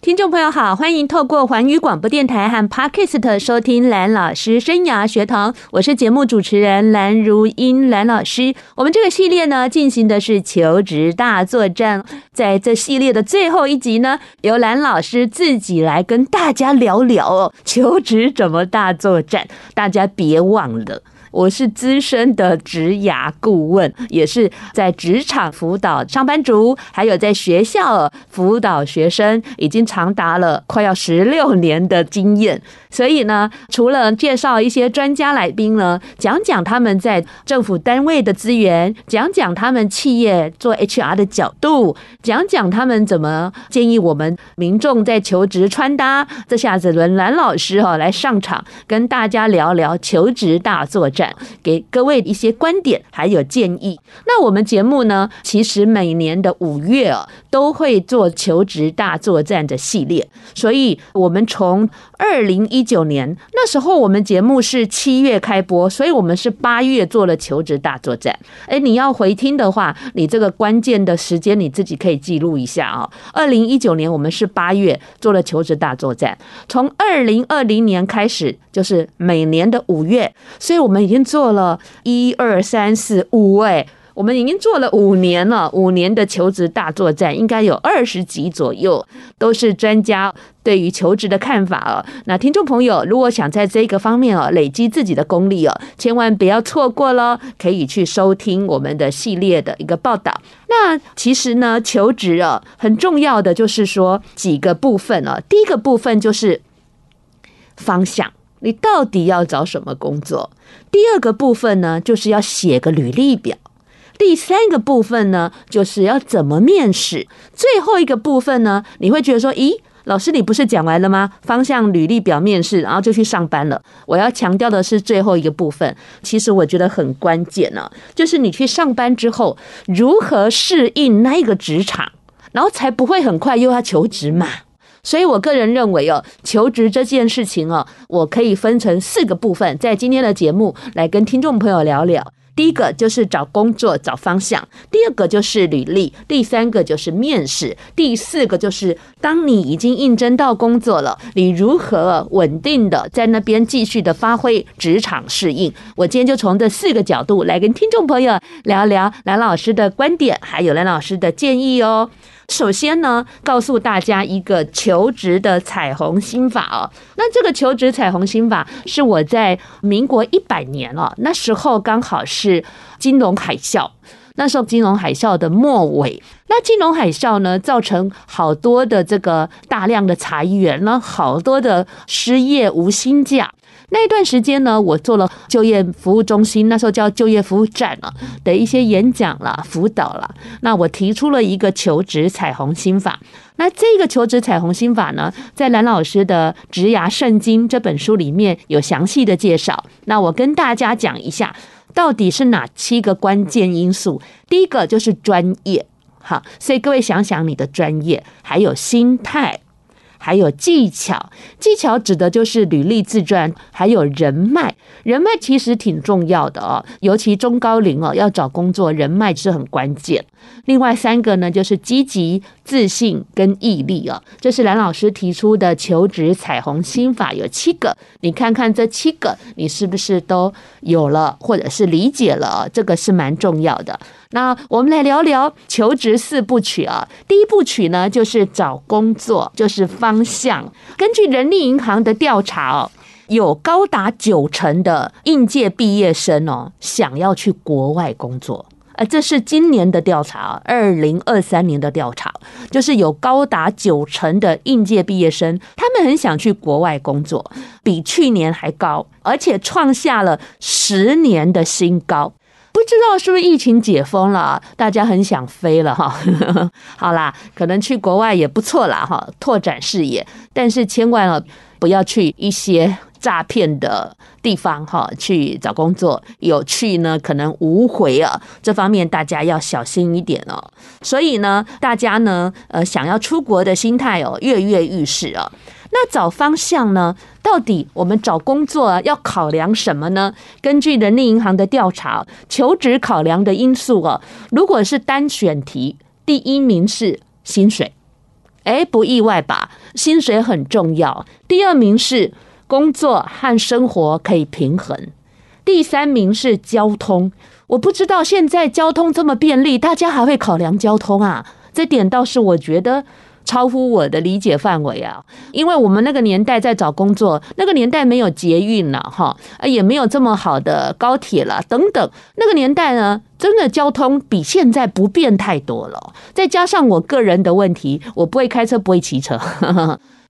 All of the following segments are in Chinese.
听众朋友好，欢迎透过环宇广播电台和 Podcast 收听蓝老师生涯学堂，我是节目主持人蓝如英蓝老师。我们这个系列呢，进行的是求职大作战，在这系列的最后一集呢，由蓝老师自己来跟大家聊聊哦，求职怎么大作战？大家别忘了。我是资深的职涯顾问，也是在职场辅导上班族，还有在学校辅导学生，已经长达了快要十六年的经验。所以呢，除了介绍一些专家来宾呢，讲讲他们在政府单位的资源，讲讲他们企业做 HR 的角度，讲讲他们怎么建议我们民众在求职穿搭。这下子轮蓝老师哈来上场，跟大家聊聊求职大作战，给各位一些观点还有建议。那我们节目呢，其实每年的五月啊，都会做求职大作战的系列，所以我们从二零一九年那时候，我们节目是七月开播，所以我们是八月做了求职大作战。哎，你要回听的话，你这个关键的时间你自己可以记录一下啊。二零一九年我们是八月做了求职大作战，从二零二零年开始就是每年的五月，所以我们已经做了一二三四五位。我们已经做了五年了，五年的求职大作战，应该有二十集左右，都是专家对于求职的看法哦。那听众朋友，如果想在这个方面哦累积自己的功力哦，千万不要错过了，可以去收听我们的系列的一个报道。那其实呢，求职啊很重要的就是说几个部分哦。第一个部分就是方向，你到底要找什么工作？第二个部分呢，就是要写个履历表。第三个部分呢，就是要怎么面试。最后一个部分呢，你会觉得说，咦，老师你不是讲完了吗？方向、履历表、面试，然后就去上班了。我要强调的是最后一个部分，其实我觉得很关键呢，就是你去上班之后如何适应那个职场，然后才不会很快又要求职嘛。所以我个人认为哦，求职这件事情哦，我可以分成四个部分，在今天的节目来跟听众朋友聊聊。第一个就是找工作找方向，第二个就是履历，第三个就是面试，第四个就是当你已经应征到工作了，你如何稳定的在那边继续的发挥职场适应。我今天就从这四个角度来跟听众朋友聊聊蓝老师的观点，还有蓝老师的建议哦。首先呢，告诉大家一个求职的彩虹心法哦。那这个求职彩虹心法是我在民国一百年了，那时候刚好是金融海啸，那时候金融海啸的末尾。那金融海啸呢，造成好多的这个大量的裁员了，好多的失业无薪假。那一段时间呢，我做了就业服务中心，那时候叫就业服务站了的一些演讲了、辅导了。那我提出了一个求职彩虹心法。那这个求职彩虹心法呢，在蓝老师的《职涯圣经》这本书里面有详细的介绍。那我跟大家讲一下，到底是哪七个关键因素？第一个就是专业，好，所以各位想想你的专业，还有心态。还有技巧，技巧指的就是履历自传，还有人脉，人脉其实挺重要的哦，尤其中高龄哦，要找工作，人脉是很关键。另外三个呢，就是积极、自信跟毅力哦，这是蓝老师提出的求职彩虹心法，有七个，你看看这七个，你是不是都有了，或者是理解了？这个是蛮重要的。那我们来聊聊求职四部曲啊。第一部曲呢，就是找工作，就是发方向。根据人力银行的调查哦，有高达九成的应届毕业生哦，想要去国外工作。呃，这是今年的调查，二零二三年的调查，就是有高达九成的应届毕业生，他们很想去国外工作，比去年还高，而且创下了十年的新高。不知道是不是疫情解封了，大家很想飞了哈。好啦，可能去国外也不错啦哈，拓展视野。但是千万不要去一些诈骗的地方哈去找工作，有去呢可能无回啊，这方面大家要小心一点哦。所以呢，大家呢呃想要出国的心态哦跃跃欲试啊。那找方向呢，到底我们找工作要考量什么呢？根据人力银行的调查，求职考量的因素哦，如果是单选题，第一名是薪水，哎，不意外吧？薪水很重要。第二名是工作和生活可以平衡，第三名是交通。我不知道现在交通这么便利，大家还会考量交通啊？这点倒是我觉得。超乎我的理解范围啊！因为我们那个年代在找工作，那个年代没有捷运了哈，也没有这么好的高铁了等等。那个年代呢，真的交通比现在不便太多了。再加上我个人的问题，我不会开车，不会骑车。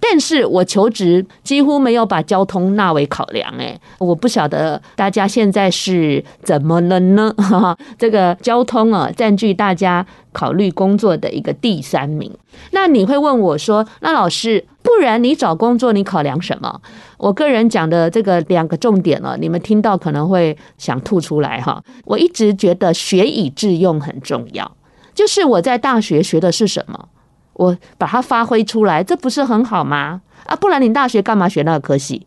但是我求职几乎没有把交通纳为考量，哎，我不晓得大家现在是怎么了呢？哈 这个交通啊，占据大家考虑工作的一个第三名。那你会问我说，那老师，不然你找工作你考量什么？我个人讲的这个两个重点呢，你们听到可能会想吐出来哈。我一直觉得学以致用很重要，就是我在大学学的是什么？我把它发挥出来，这不是很好吗？啊，不然你大学干嘛学那个科系？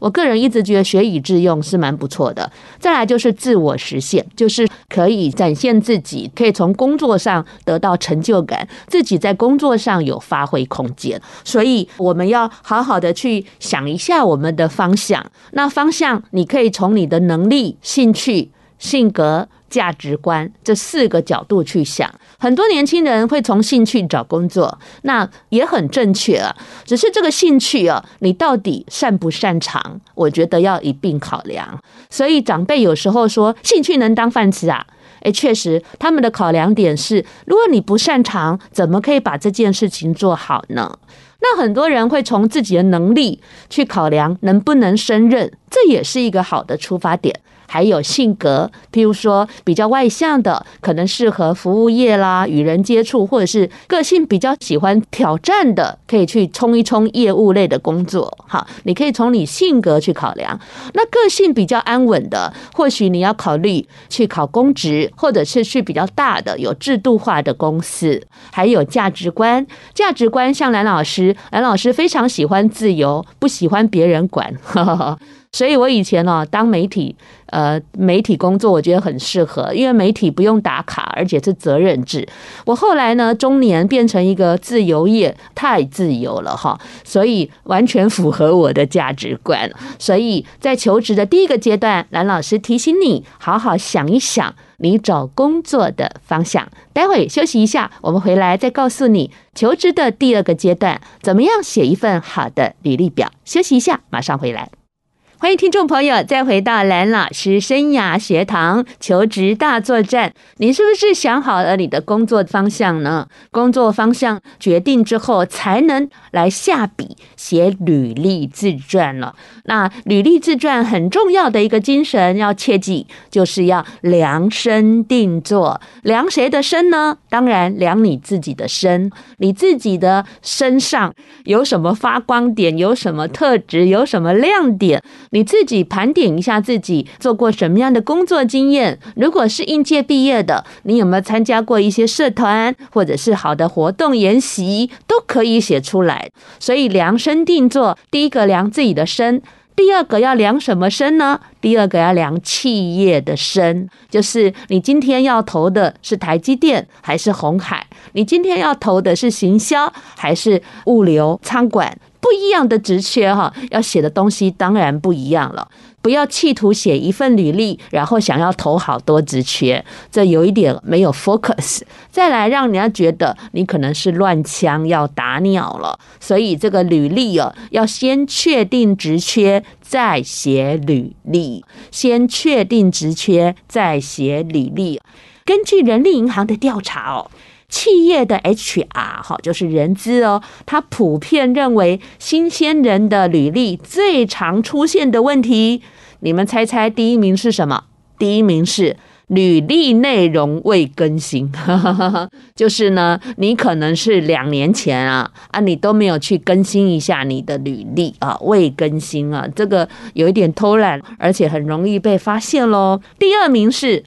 我个人一直觉得学以致用是蛮不错的。再来就是自我实现，就是可以展现自己，可以从工作上得到成就感，自己在工作上有发挥空间。所以我们要好好的去想一下我们的方向。那方向你可以从你的能力、兴趣、性格。价值观这四个角度去想，很多年轻人会从兴趣找工作，那也很正确啊。只是这个兴趣啊，你到底擅不擅长？我觉得要一并考量。所以长辈有时候说，兴趣能当饭吃啊？诶，确实，他们的考量点是，如果你不擅长，怎么可以把这件事情做好呢？那很多人会从自己的能力去考量能不能胜任，这也是一个好的出发点。还有性格，譬如说比较外向的，可能适合服务业啦，与人接触，或者是个性比较喜欢挑战的，可以去冲一冲业务类的工作。好，你可以从你性格去考量。那个性比较安稳的，或许你要考虑去考公职，或者是去比较大的有制度化的公司。还有价值观，价值观像蓝老师，蓝老师非常喜欢自由，不喜欢别人管。呵呵所以我以前呢，当媒体，呃，媒体工作我觉得很适合，因为媒体不用打卡，而且是责任制。我后来呢，中年变成一个自由业，太自由了哈，所以完全符合我的价值观。所以在求职的第一个阶段，蓝老师提醒你，好好想一想你找工作的方向。待会休息一下，我们回来再告诉你求职的第二个阶段，怎么样写一份好的履历表。休息一下，马上回来。欢迎听众朋友再回到蓝老师生涯学堂求职大作战。你是不是想好了你的工作方向呢？工作方向决定之后，才能来下笔写履历自传了。那履历自传很重要的一个精神要切记，就是要量身定做。量谁的身呢？当然量你自己的身。你自己的身上有什么发光点？有什么特质？有什么亮点？你自己盘点一下自己做过什么样的工作经验？如果是应届毕业的，你有没有参加过一些社团或者是好的活动研习，都可以写出来。所以量身定做，第一个量自己的身，第二个要量什么身呢？第二个要量企业的身，就是你今天要投的是台积电还是鸿海？你今天要投的是行销还是物流仓管？不一样的职缺哈，要写的东西当然不一样了。不要企图写一份履历，然后想要投好多职缺，这有一点没有 focus。再来让人家觉得你可能是乱枪要打鸟了。所以这个履历哦，要先确定职缺，再写履历。先确定职缺，再写履历。根据人力银行的调查哦。企业的 HR 哈，就是人资哦，他普遍认为新鲜人的履历最常出现的问题，你们猜猜第一名是什么？第一名是履历内容未更新，就是呢，你可能是两年前啊啊，你都没有去更新一下你的履历啊，未更新啊，这个有一点偷懒，而且很容易被发现喽。第二名是。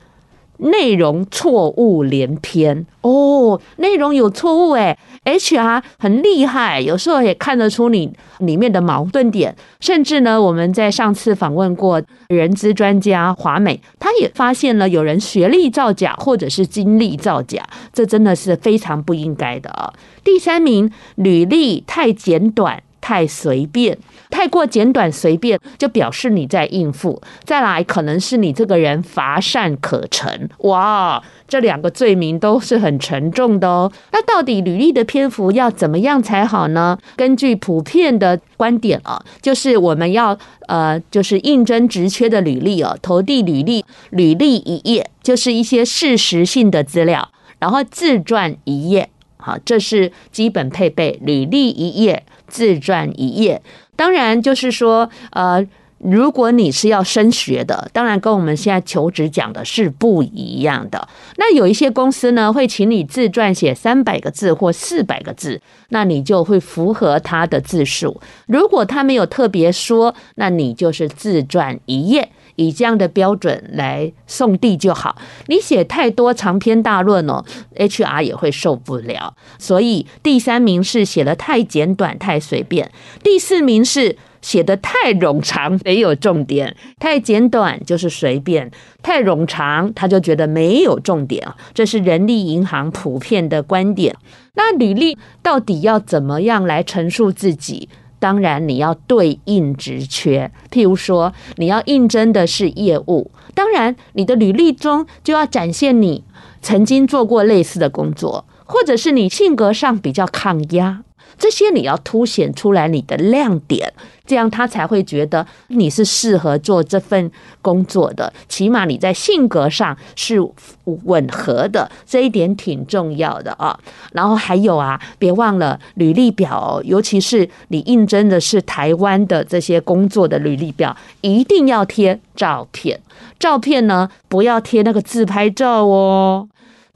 内容错误连篇哦，内容有错误诶，HR 很厉害，有时候也看得出你里面的矛盾点。甚至呢，我们在上次访问过人资专家华美，他也发现了有人学历造假或者是经历造假，这真的是非常不应该的啊。第三名，履历太简短。太随便，太过简短随便，就表示你在应付。再来，可能是你这个人乏善可陈。哇，这两个罪名都是很沉重的哦。那到底履历的篇幅要怎么样才好呢？根据普遍的观点啊，就是我们要呃，就是应征职缺的履历哦，投递履历，履历一页就是一些事实性的资料，然后自传一页，好，这是基本配备，履历一页。自传一页，当然就是说，呃，如果你是要升学的，当然跟我们现在求职讲的是不一样的。那有一些公司呢，会请你自传写三百个字或四百个字，那你就会符合他的字数。如果他没有特别说，那你就是自传一页。以这样的标准来送递就好。你写太多长篇大论哦，HR 也会受不了。所以第三名是写得太简短、太随便；第四名是写得太冗长，没有重点。太简短就是随便，太冗长他就觉得没有重点啊。这是人力银行普遍的观点。那履历到底要怎么样来陈述自己？当然，你要对应职缺。譬如说，你要应征的是业务，当然，你的履历中就要展现你曾经做过类似的工作，或者是你性格上比较抗压。这些你要凸显出来你的亮点，这样他才会觉得你是适合做这份工作的。起码你在性格上是吻合的，这一点挺重要的啊。然后还有啊，别忘了履历表，尤其是你应征的是台湾的这些工作的履历表，一定要贴照片。照片呢，不要贴那个自拍照哦。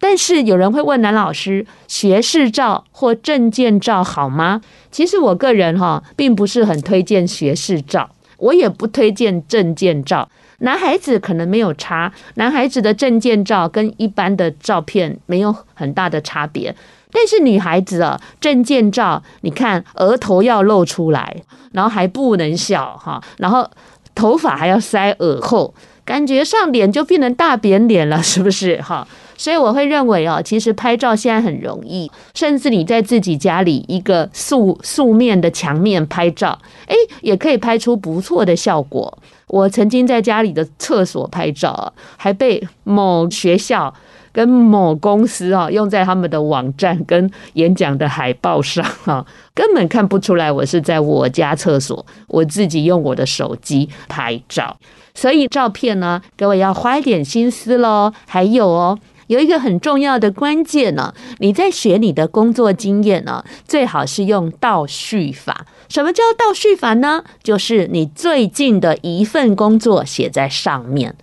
但是有人会问男老师，学士照或证件照好吗？其实我个人哈，并不是很推荐学士照，我也不推荐证件照。男孩子可能没有差，男孩子的证件照跟一般的照片没有很大的差别。但是女孩子啊，证件照，你看额头要露出来，然后还不能笑哈，然后头发还要塞耳后，感觉上脸就变成大扁脸了，是不是哈？所以我会认为哦，其实拍照现在很容易，甚至你在自己家里一个素素面的墙面拍照，哎，也可以拍出不错的效果。我曾经在家里的厕所拍照啊，还被某学校跟某公司啊用在他们的网站跟演讲的海报上啊，根本看不出来我是在我家厕所，我自己用我的手机拍照。所以照片呢，各位要花一点心思喽。还有哦。有一个很重要的关键呢，你在写你的工作经验呢，最好是用倒叙法。什么叫倒叙法呢？就是你最近的一份工作写在上面，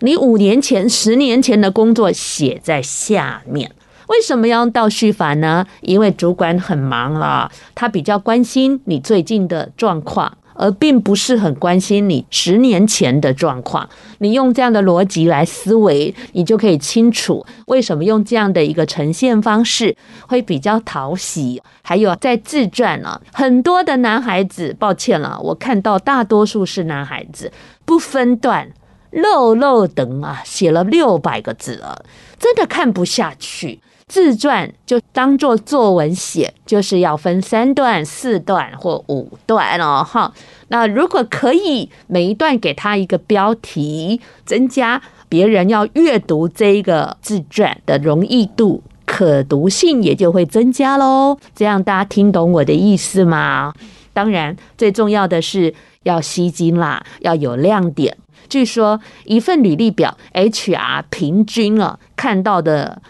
你五年前、十年前的工作写在下面。为什么要用倒叙法呢？因为主管很忙了，他比较关心你最近的状况。而并不是很关心你十年前的状况，你用这样的逻辑来思维，你就可以清楚为什么用这样的一个呈现方式会比较讨喜。还有在自传呢，很多的男孩子，抱歉了，我看到大多数是男孩子，不分段，漏漏等啊，写了六百个字了，真的看不下去。自传就当做作文写，就是要分三段、四段或五段哦，哈。那如果可以，每一段给他一个标题，增加别人要阅读这一个自传的容易度，可读性也就会增加喽。这样大家听懂我的意思吗？当然，最重要的是要吸睛啦，要有亮点。据说一份履历表，HR 平均啊看到的。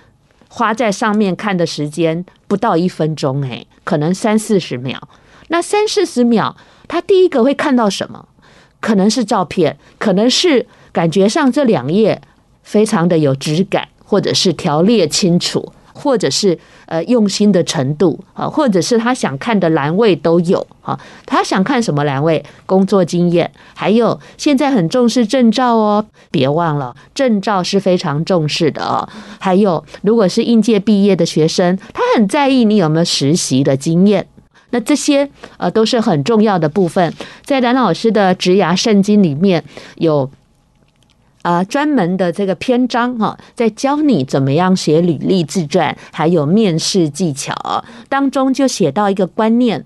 花在上面看的时间不到一分钟，诶，可能三四十秒。那三四十秒，他第一个会看到什么？可能是照片，可能是感觉上这两页非常的有质感，或者是条列清楚。或者是呃用心的程度啊，或者是他想看的栏位都有啊。他想看什么栏位？工作经验，还有现在很重视证照哦，别忘了证照是非常重视的哦。还有，如果是应届毕业的学生，他很在意你有没有实习的经验。那这些呃都是很重要的部分，在蓝老师的职涯圣经里面有。啊，专门的这个篇章哈，在教你怎么样写履历自传，还有面试技巧。当中，就写到一个观念，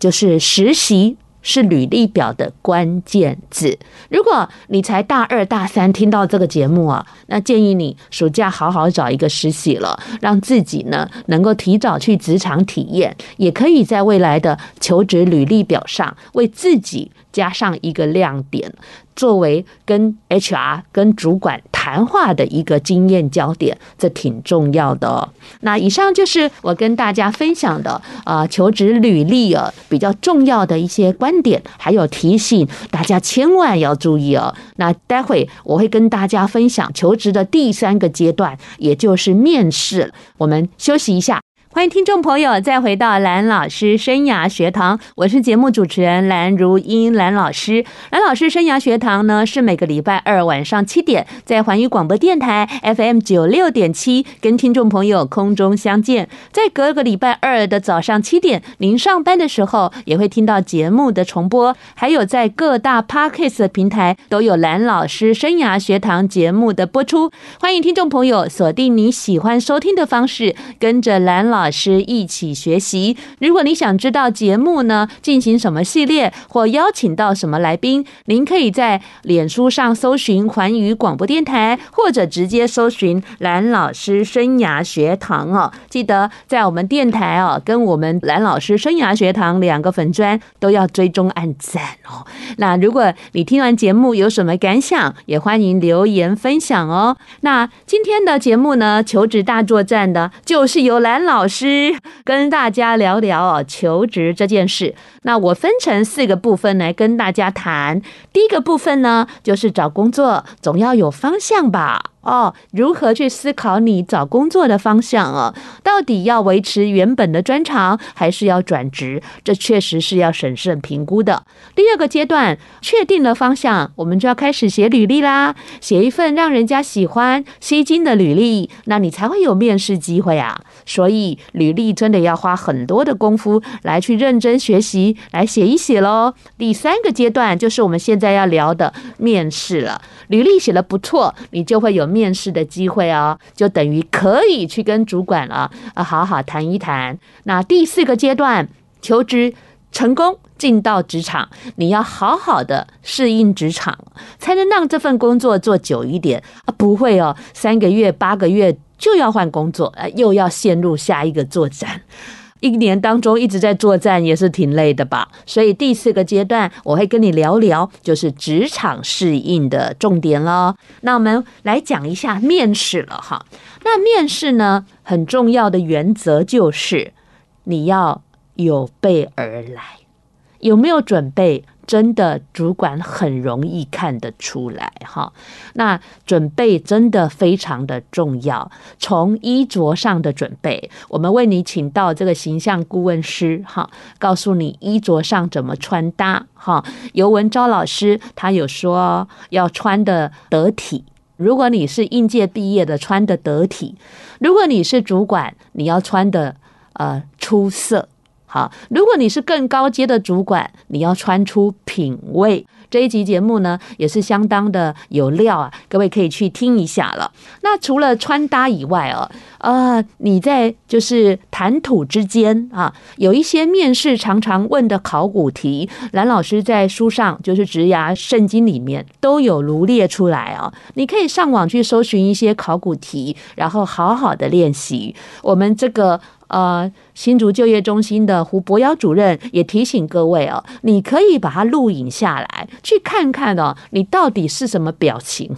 就是实习是履历表的关键字。如果你才大二大三听到这个节目啊，那建议你暑假好好找一个实习了，让自己呢能够提早去职场体验，也可以在未来的求职履历表上为自己加上一个亮点。作为跟 HR 跟主管谈话的一个经验焦点，这挺重要的哦。那以上就是我跟大家分享的啊，求职履历啊比较重要的一些观点，还有提醒大家千万要注意哦。那待会我会跟大家分享求职的第三个阶段，也就是面试。我们休息一下。欢迎听众朋友再回到蓝老师生涯学堂，我是节目主持人蓝如英，蓝老师。蓝老师生涯学堂呢，是每个礼拜二晚上七点在环宇广播电台 FM 九六点七跟听众朋友空中相见。在隔个礼拜二的早上七点，您上班的时候也会听到节目的重播，还有在各大 Podcast 平台都有蓝老师生涯学堂节目的播出。欢迎听众朋友锁定你喜欢收听的方式，跟着蓝老。老师一起学习。如果你想知道节目呢进行什么系列，或邀请到什么来宾，您可以在脸书上搜寻环宇广播电台，或者直接搜寻蓝老师生涯学堂哦。记得在我们电台哦，跟我们蓝老师生涯学堂两个粉专都要追踪按赞哦。那如果你听完节目有什么感想，也欢迎留言分享哦。那今天的节目呢，求职大作战的就是由蓝老师。师跟大家聊聊哦，求职这件事。那我分成四个部分来跟大家谈。第一个部分呢，就是找工作总要有方向吧。哦，如何去思考你找工作的方向啊？到底要维持原本的专长，还是要转职？这确实是要审慎评估的。第二个阶段，确定了方向，我们就要开始写履历啦，写一份让人家喜欢、吸睛的履历，那你才会有面试机会啊。所以，履历真的要花很多的功夫来去认真学习，来写一写喽。第三个阶段就是我们现在要聊的面试了。履历写的不错，你就会有面试的机会哦，就等于可以去跟主管了啊，好好谈一谈。那第四个阶段，求职成功进到职场，你要好好的适应职场，才能让这份工作做久一点啊，不会哦，三个月、八个月就要换工作，呃，又要陷入下一个作战。一年当中一直在作战，也是挺累的吧？所以第四个阶段，我会跟你聊聊，就是职场适应的重点喽。那我们来讲一下面试了哈。那面试呢，很重要的原则就是你要有备而来，有没有准备？真的，主管很容易看得出来哈。那准备真的非常的重要。从衣着上的准备，我们为你请到这个形象顾问师哈，告诉你衣着上怎么穿搭哈。尤文昭老师他有说要穿得得体。如果你是应届毕业的，穿得得体；如果你是主管，你要穿的呃出色。好，如果你是更高阶的主管，你要穿出品味。这一集节目呢，也是相当的有料啊，各位可以去听一下了。那除了穿搭以外哦，呃，你在就是谈吐之间啊，有一些面试常常问的考古题，蓝老师在书上就是职涯圣经里面都有罗列出来啊，你可以上网去搜寻一些考古题，然后好好的练习。我们这个。呃，新竹就业中心的胡博尧主任也提醒各位哦，你可以把它录影下来，去看看哦，你到底是什么表情，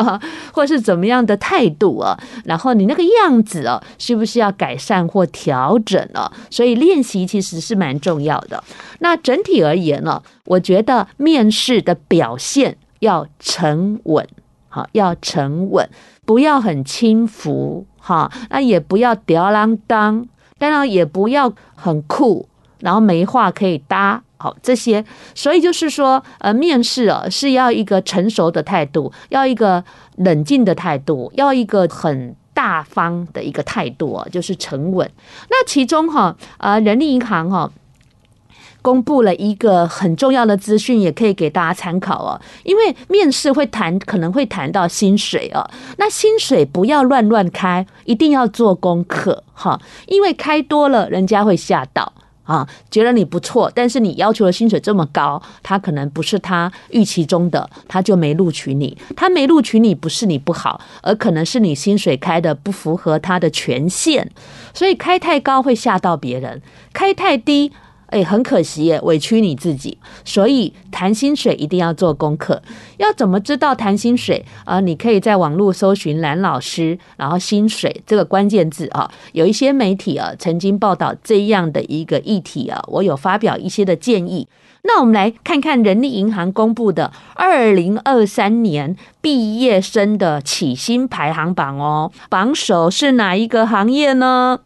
或是怎么样的态度啊？然后你那个样子哦，需不需要改善或调整了？所以练习其实是蛮重要的。那整体而言呢，我觉得面试的表现要沉稳。好，要沉稳，不要很轻浮哈，那也不要吊儿郎当，当然也不要很酷，然后没话可以搭。好，这些，所以就是说，呃，面试啊是要一个成熟的态度，要一个冷静的态度，要一个很大方的一个态度啊，就是沉稳。那其中哈，呃，人力银行哈公布了一个很重要的资讯，也可以给大家参考哦。因为面试会谈，可能会谈到薪水哦。那薪水不要乱乱开，一定要做功课哈，因为开多了，人家会吓到。啊，觉得你不错，但是你要求的薪水这么高，他可能不是他预期中的，他就没录取你。他没录取你不是你不好，而可能是你薪水开的不符合他的权限，所以开太高会吓到别人，开太低。哎，很可惜耶，委屈你自己。所以谈薪水一定要做功课。要怎么知道谈薪水啊？你可以在网络搜寻蓝老师，然后薪水这个关键字啊，有一些媒体啊曾经报道这样的一个议题啊，我有发表一些的建议。那我们来看看人力银行公布的二零二三年毕业生的起薪排行榜哦，榜首是哪一个行业呢？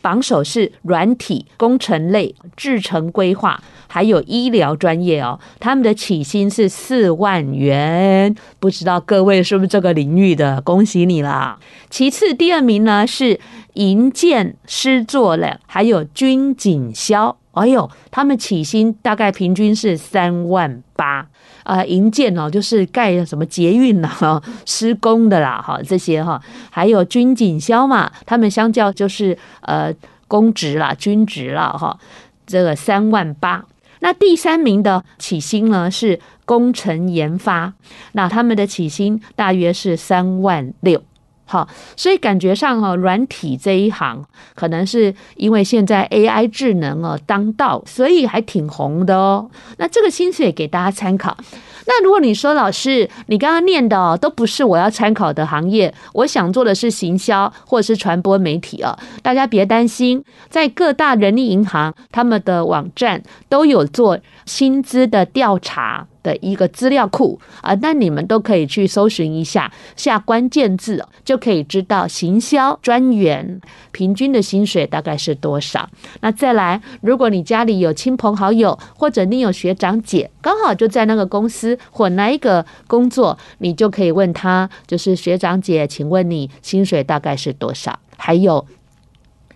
榜首是软体工程类、制程规划，还有医疗专业哦。他们的起薪是四万元，不知道各位是不是这个领域的？恭喜你啦！其次，第二名呢是营建施作了，还有军警消。哎呦，他们起薪大概平均是三万八。啊，营建哦，就是盖什么捷运呐，施工的啦，哈，这些哈，还有军警销嘛，他们相较就是呃公职啦、军职啦，哈，这个三万八。那第三名的起薪呢是工程研发，那他们的起薪大约是三万六。好，所以感觉上哈，软体这一行可能是因为现在 AI 智能哦当道，所以还挺红的哦。那这个薪水给大家参考。那如果你说老师，你刚刚念的哦都不是我要参考的行业，我想做的是行销或者是传播媒体哦，大家别担心，在各大人力银行他们的网站都有做薪资的调查。的一个资料库啊，那你们都可以去搜寻一下，下关键字就可以知道行销专员平均的薪水大概是多少。那再来，如果你家里有亲朋好友，或者你有学长姐，刚好就在那个公司或哪一个工作，你就可以问他，就是学长姐，请问你薪水大概是多少？还有，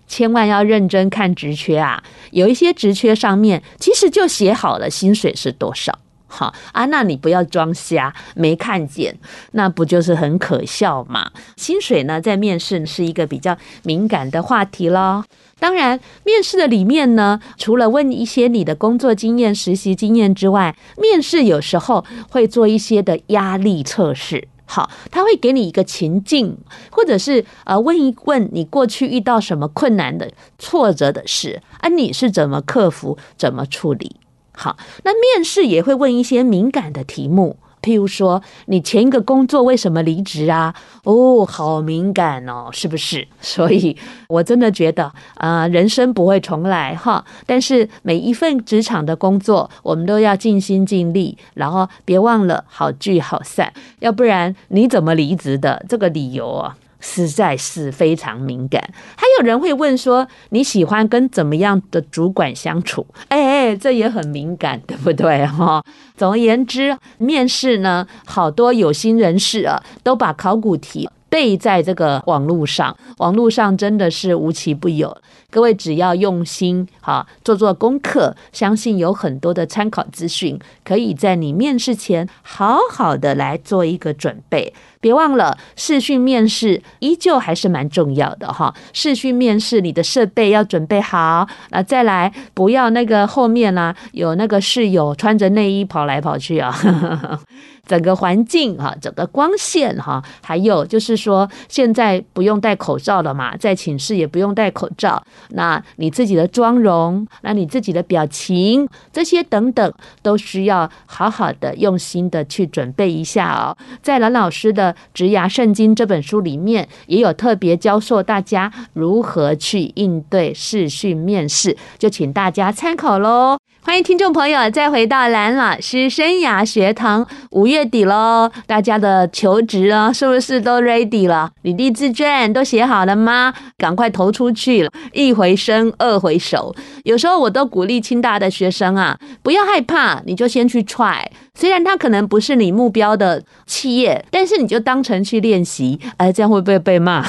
千万要认真看职缺啊，有一些职缺上面其实就写好了薪水是多少。好啊，那你不要装瞎，没看见，那不就是很可笑吗？薪水呢，在面试是一个比较敏感的话题咯。当然，面试的里面呢，除了问一些你的工作经验、实习经验之外，面试有时候会做一些的压力测试。好，他会给你一个情境，或者是呃问一问你过去遇到什么困难的、挫折的事，啊，你是怎么克服、怎么处理？好，那面试也会问一些敏感的题目，譬如说，你前一个工作为什么离职啊？哦，好敏感哦，是不是？所以我真的觉得，啊、呃，人生不会重来哈。但是每一份职场的工作，我们都要尽心尽力，然后别忘了好聚好散，要不然你怎么离职的？这个理由啊。实在是非常敏感，还有人会问说，你喜欢跟怎么样的主管相处？哎这也很敏感，对不对哈？总而言之，面试呢，好多有心人士啊，都把考古题备在这个网络上，网络上真的是无奇不有。各位只要用心哈，做做功课，相信有很多的参考资讯，可以在你面试前好好的来做一个准备。别忘了视讯面试依旧还是蛮重要的哈。视讯面试你的设备要准备好，那再来不要那个后面呢、啊、有那个室友穿着内衣跑来跑去啊，整个环境哈，整个光线哈，还有就是说现在不用戴口罩了嘛，在寝室也不用戴口罩，那你自己的妆容，那你自己的表情这些等等都需要好好的用心的去准备一下哦。在蓝老师的。《职涯圣经》这本书里面也有特别教授大家如何去应对视讯面试，就请大家参考喽。欢迎听众朋友再回到蓝老师生涯学堂。五月月底喽，大家的求职啊，是不是都 ready 了？履历自卷都写好了吗？赶快投出去了，一回生，二回熟。有时候我都鼓励清大的学生啊，不要害怕，你就先去 try。虽然他可能不是你目标的企业，但是你就当成去练习。哎，这样会不会被骂？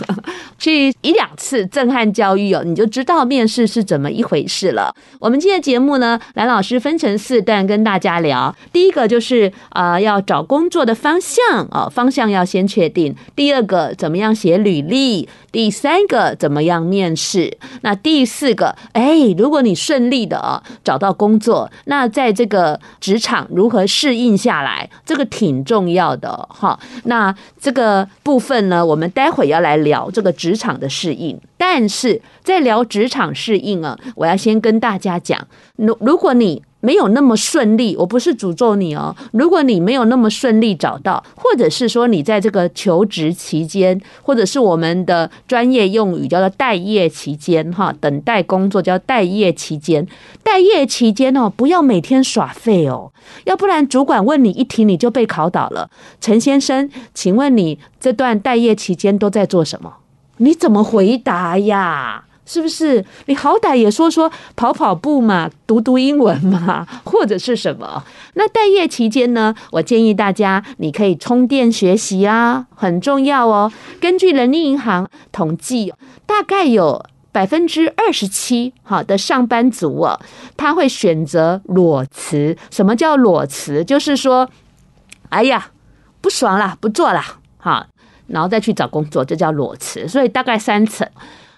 去一两次震撼教育哦，你就知道面试是怎么一回事了。我们今天节目呢，蓝老师分成四段跟大家聊。第一个就是啊、要找工作的方向哦，方向要先确定。第二个，怎么样写履历？第三个，怎么样面试？那第四个，哎，如果你顺利的哦找到工作，那在这个职场。如如何适应下来，这个挺重要的哈。那这个部分呢，我们待会要来聊这个职场的适应。但是在聊职场适应啊，我要先跟大家讲，如如果你。没有那么顺利，我不是诅咒你哦。如果你没有那么顺利找到，或者是说你在这个求职期间，或者是我们的专业用语叫做待业期间，哈，等待工作叫待业期间。待业期间哦，不要每天耍废哦，要不然主管问你一题你就被考倒了。陈先生，请问你这段待业期间都在做什么？你怎么回答呀？是不是？你好歹也说说跑跑步嘛，读读英文嘛，或者是什么？那待业期间呢？我建议大家你可以充电学习啊，很重要哦。根据人力银行统计，大概有百分之二十七好的上班族啊，他会选择裸辞。什么叫裸辞？就是说，哎呀，不爽了，不做了，好，然后再去找工作，这叫裸辞。所以大概三成。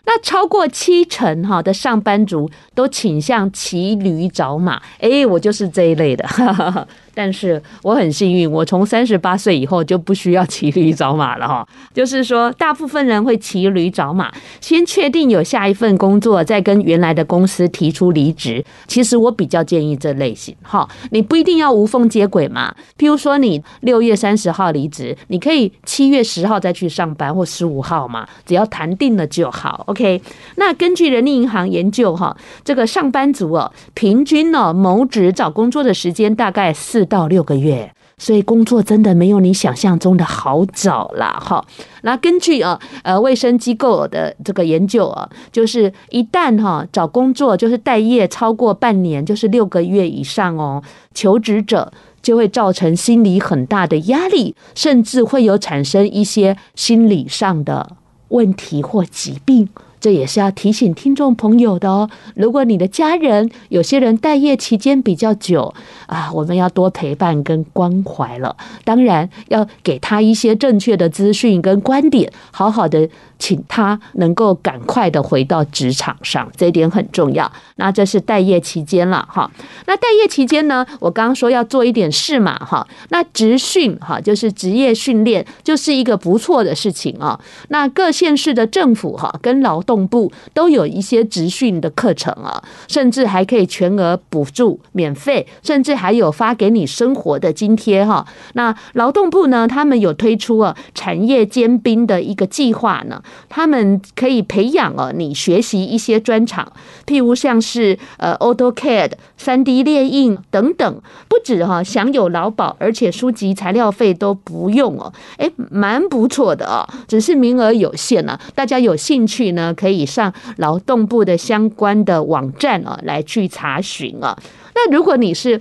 那超过七成哈的上班族都倾向骑驴找马，诶，我就是这一类的。但是我很幸运，我从三十八岁以后就不需要骑驴找马了哈。就是说，大部分人会骑驴找马，先确定有下一份工作，再跟原来的公司提出离职。其实我比较建议这类型哈，你不一定要无缝接轨嘛。譬如说，你六月三十号离职，你可以七月十号再去上班，或十五号嘛，只要谈定了就好。OK，那根据人力银行研究哈，这个上班族哦，平均呢谋职找工作的时间大概四。到六个月，所以工作真的没有你想象中的好找啦。哈。那根据啊呃卫生机构的这个研究啊，就是一旦哈找工作就是待业超过半年，就是六个月以上哦，求职者就会造成心理很大的压力，甚至会有产生一些心理上的问题或疾病。这也是要提醒听众朋友的哦。如果你的家人有些人待业期间比较久啊，我们要多陪伴跟关怀了。当然要给他一些正确的资讯跟观点，好好的。请他能够赶快的回到职场上，这一点很重要。那这是待业期间了哈。那待业期间呢，我刚刚说要做一点事嘛哈。那职训哈，就是职业训练，就是一个不错的事情啊。那各县市的政府哈，跟劳动部都有一些职训的课程啊，甚至还可以全额补助、免费，甚至还有发给你生活的津贴哈。那劳动部呢，他们有推出啊产业兼并的一个计划呢。他们可以培养哦，你学习一些专长，譬如像是呃 AutoCAD、3D 列印等等，不止哈享有劳保，而且书籍材料费都不用哦，诶，蛮不错的哦，只是名额有限呢。大家有兴趣呢，可以上劳动部的相关的网站啊来去查询啊。那如果你是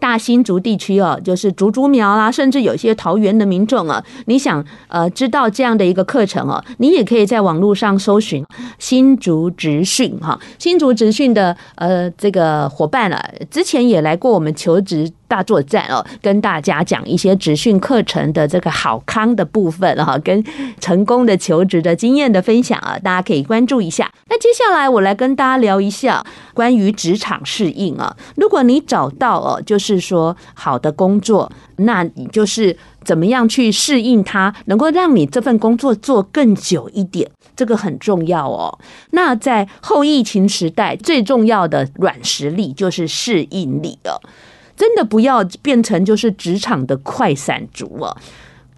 大新竹地区哦，就是竹竹苗啦，甚至有些桃园的民众啊，你想呃知道这样的一个课程哦，你也可以在网络上搜寻新竹职训哈，新竹职训的呃这个伙伴啊，之前也来过我们求职大作战哦，跟大家讲一些职训课程的这个好康的部分哈，跟成功的求职的经验的分享啊，大家可以关注一下。那接下来我来跟大家聊一下关于职场适应啊。如果你找到哦，就是说好的工作，那你就是怎么样去适应它，能够让你这份工作做更久一点，这个很重要哦。那在后疫情时代，最重要的软实力就是适应力了。真的不要变成就是职场的快闪族啊！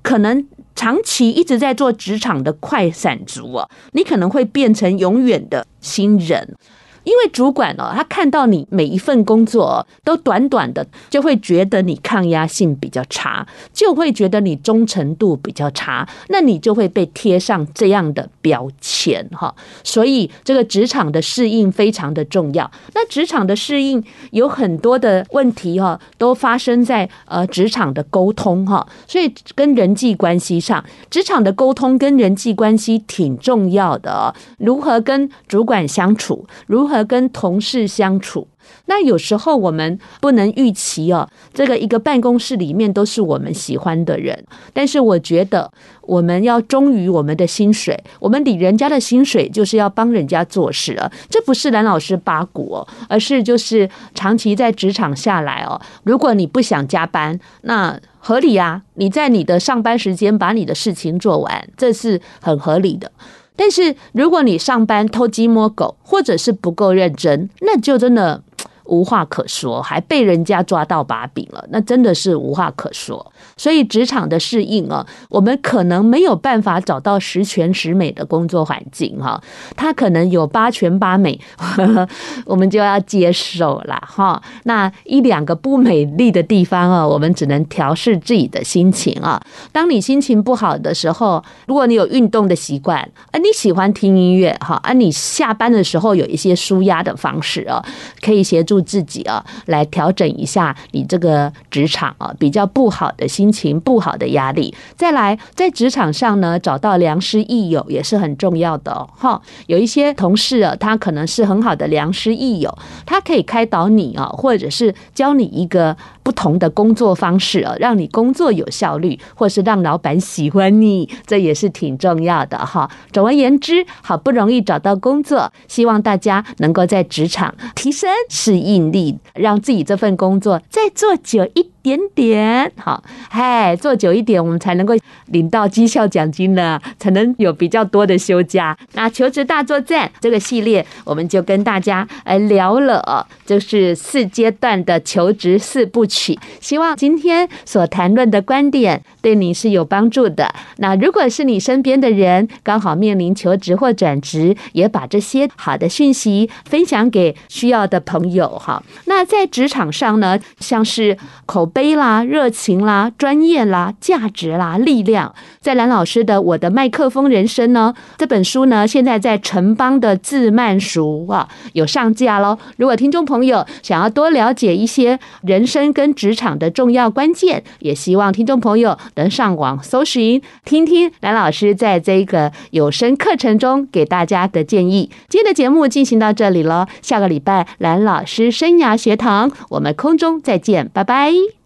可能长期一直在做职场的快闪族啊，你可能会变成永远的新人。因为主管哦，他看到你每一份工作都短短的，就会觉得你抗压性比较差，就会觉得你忠诚度比较差，那你就会被贴上这样的标签哈。所以这个职场的适应非常的重要。那职场的适应有很多的问题哈，都发生在呃职场的沟通哈。所以跟人际关系上，职场的沟通跟人际关系挺重要的。如何跟主管相处，如何和跟同事相处。那有时候我们不能预期哦，这个一个办公室里面都是我们喜欢的人，但是我觉得我们要忠于我们的薪水，我们领人家的薪水就是要帮人家做事啊，这不是蓝老师八股哦，而是就是长期在职场下来哦，如果你不想加班，那合理啊，你在你的上班时间把你的事情做完，这是很合理的。但是如果你上班偷鸡摸狗，或者是不够认真，那就真的。无话可说，还被人家抓到把柄了，那真的是无话可说。所以职场的适应啊，我们可能没有办法找到十全十美的工作环境哈，它可能有八全八美，呵呵，我们就要接受了哈。那一两个不美丽的地方啊，我们只能调试自己的心情啊。当你心情不好的时候，如果你有运动的习惯，啊，你喜欢听音乐哈，啊，你下班的时候有一些舒压的方式啊，可以协助。自己啊，来调整一下你这个职场啊比较不好的心情、不好的压力。再来，在职场上呢，找到良师益友也是很重要的哈。有一些同事啊，他可能是很好的良师益友，他可以开导你啊，或者是教你一个不同的工作方式哦，让你工作有效率，或是让老板喜欢你，这也是挺重要的哈。总而言之，好不容易找到工作，希望大家能够在职场提升适应力，让自己这份工作再做久一点点。好，嗨，做久一点，我们才能够领到绩效奖金呢，才能有比较多的休假。那求职大作战这个系列，我们就跟大家来聊了，就是四阶段的求职四部曲。希望今天所谈论的观点对你是有帮助的。那如果是你身边的人刚好面临求职或转职，也把这些好的讯息分享给需要的朋友。哈，那在职场上呢，像是口碑啦、热情啦、专业啦、价值啦、力量，在蓝老师的《我的麦克风人生》呢这本书呢，现在在城邦的自慢书啊有上架喽。如果听众朋友想要多了解一些人生跟职场的重要关键，也希望听众朋友能上网搜寻，听听蓝老师在这个有声课程中给大家的建议。今天的节目进行到这里了，下个礼拜蓝老师生涯学堂，我们空中再见，拜拜。